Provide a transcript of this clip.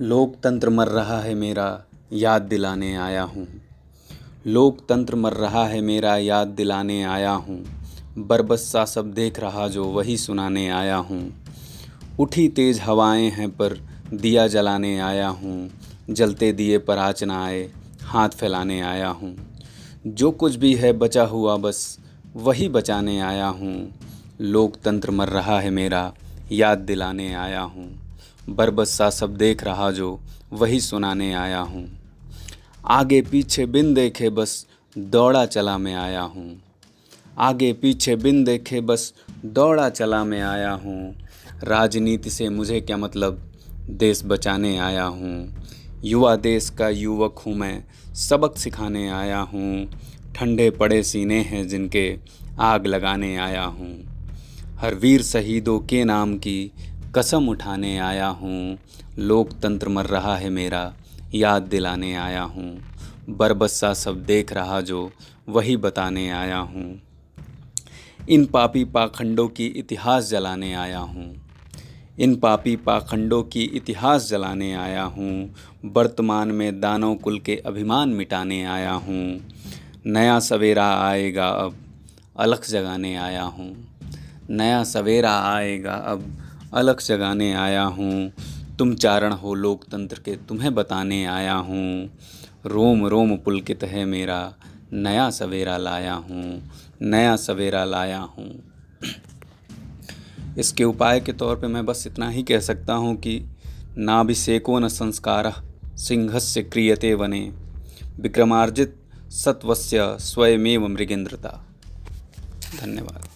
लोकतंत्र मर रहा है मेरा, याद दिलाने आया हूँ। लोकतंत्र मर रहा है मेरा, याद दिलाने आया हूँ। बरबस सा सब देख रहा जो वही सुनाने आया हूँ। उठी तेज हवाएँ हैं पर दिया जलाने आया हूँ। जलते दिए पर आँच ना आए, हाथ फैलाने आया हूँ। जो कुछ भी है बचा हुआ बस, वही बचाने आया हूँ। लोकतंत्र मर रहा है मेरा, याद दिलाने आया हूँ। बरबस सा सब देख रहा जो वही सुनाने आया हूँ। आगे पीछे बिन देखे बस दौड़ा चला मैं आया हूँ। आगे पीछे बिन देखे बस दौड़ा चला मैं आया हूँ। राजनीति से मुझे क्या मतलब? देश बचाने आया हूँ। युवा देश का युवक हूँ मैं, सबक सिखाने आया हूँ। ठंडे पड़े सीने हैं जिनके आग लगाने आया हूँ। हर वीर शहीदों के नाम की कसम उठाने आया हूँ। लोकतंत्र मर रहा है मेरा, याद दिलाने आया हूँ। बरबस्सा सब देख रहा जो, वही बताने आया हूँ। इन पापी पाखंडों की इतिहास जलाने आया हूँ। इन पापी पाखंडों की इतिहास जलाने आया हूँ। वर्तमान में दानव कुल के अभिमान मिटाने आया हूँ। नया सवेरा आएगा अब, अलख जगाने आया हूँ। नया सवेरा आएगा अब अलग जगाने आया हूँ। तुम चारण हो लोकतंत्र के, तुम्हें बताने आया हूँ। रोम रोम पुलकित है मेरा नया सवेरा लाया हूँ, नया सवेरा लाया हूँ। इसके उपाय के तौर पे मैं बस इतना ही कह सकता हूँ कि नाभिषेको न संस्कार, सिंहस्य क्रियते वने, विक्रमार्जित सत्वस्य स्वयमेव मृगेंद्रता। धन्यवाद।